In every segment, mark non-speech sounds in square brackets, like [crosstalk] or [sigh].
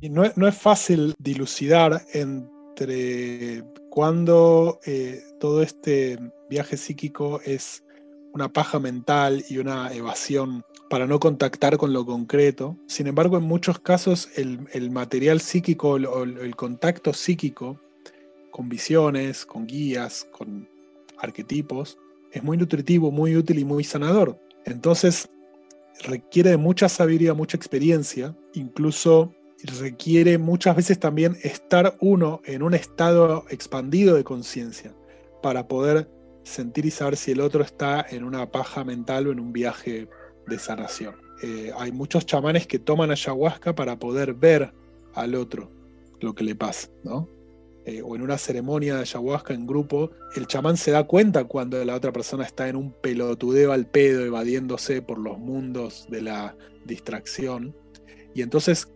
Y no, es fácil dilucidar entre cuando eh, todo este viaje psíquico es una paja mental y una evasión para no contactar con lo concreto. Sin embargo, en muchos casos el, material psíquico o el, contacto psíquico con visiones, con guías, con arquetipos, es muy nutritivo, muy útil y muy sanador. Entonces, requiere de mucha sabiduría, mucha experiencia, incluso requiere muchas veces también estar uno en un estado expandido de conciencia para poder sentir y saber si el otro está en una paja mental o en un viaje de sanación. Eh, hay muchos chamanes que toman ayahuasca para poder ver al otro lo que le pasa, ¿no? Eh, o en una ceremonia de ayahuasca en grupo, el chamán se da cuenta cuando la otra persona está en un pelotudeo al pedo, evadiéndose por los mundos de la distracción. Y entonces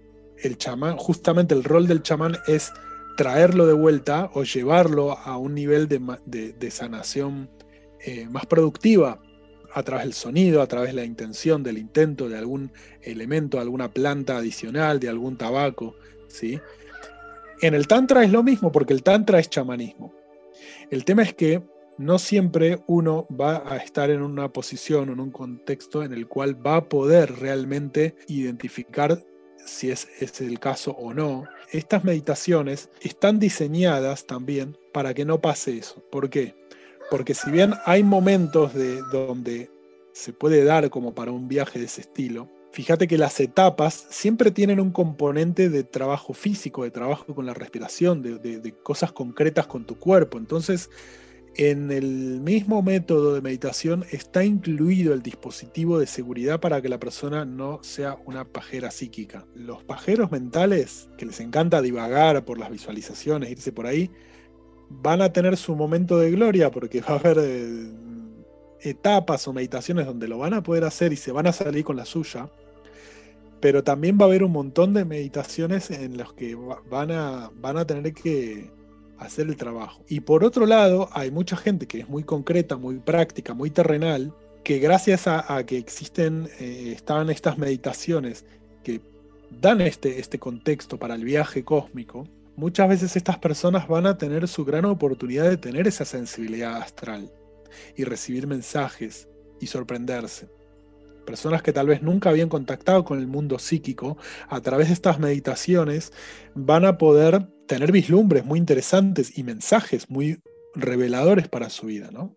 el chamán, justamente el rol del chamán es traerlo de vuelta o llevarlo a un nivel de, sanación eh, más productiva a través del sonido, a través de la intención, del intento de algún elemento, alguna planta adicional, de algún tabaco. ¿sí? En el Tantra es lo mismo porque el Tantra es chamanismo. El tema es que no siempre uno va a estar en una posición en un contexto en el cual va a poder realmente identificar si es, es el caso o no. Estas meditaciones están diseñadas también para que no pase eso. ¿Por qué? Porque si bien hay momentos de donde se puede dar como para un viaje de ese estilo, fíjate que las etapas siempre tienen un componente de trabajo físico, de trabajo con la respiración, de, cosas concretas con tu cuerpo. Entonces, en el mismo método de meditación está incluido el dispositivo de seguridad para que la persona no sea una pajera psíquica. Los pajeros mentales, que les encanta divagar por las visualizaciones, irse por ahí, van a tener su momento de gloria porque [laughs] va a haber eh, etapas o meditaciones donde lo van a poder hacer y se van a salir con la suya. Pero también va a haber un montón de meditaciones en las que van a, van a tener que hacer el trabajo. Y por otro lado, hay mucha gente que es muy concreta, muy práctica, muy terrenal, que gracias a, que existen, eh, están estas meditaciones que dan este, este contexto para el viaje cósmico, muchas veces estas personas van a tener su gran oportunidad de tener esa sensibilidad astral y recibir mensajes y sorprenderse. Personas que tal vez nunca habían contactado con el mundo psíquico, a través de estas meditaciones van a poder tener vislumbres muy interesantes y mensajes muy reveladores para su vida, ¿no?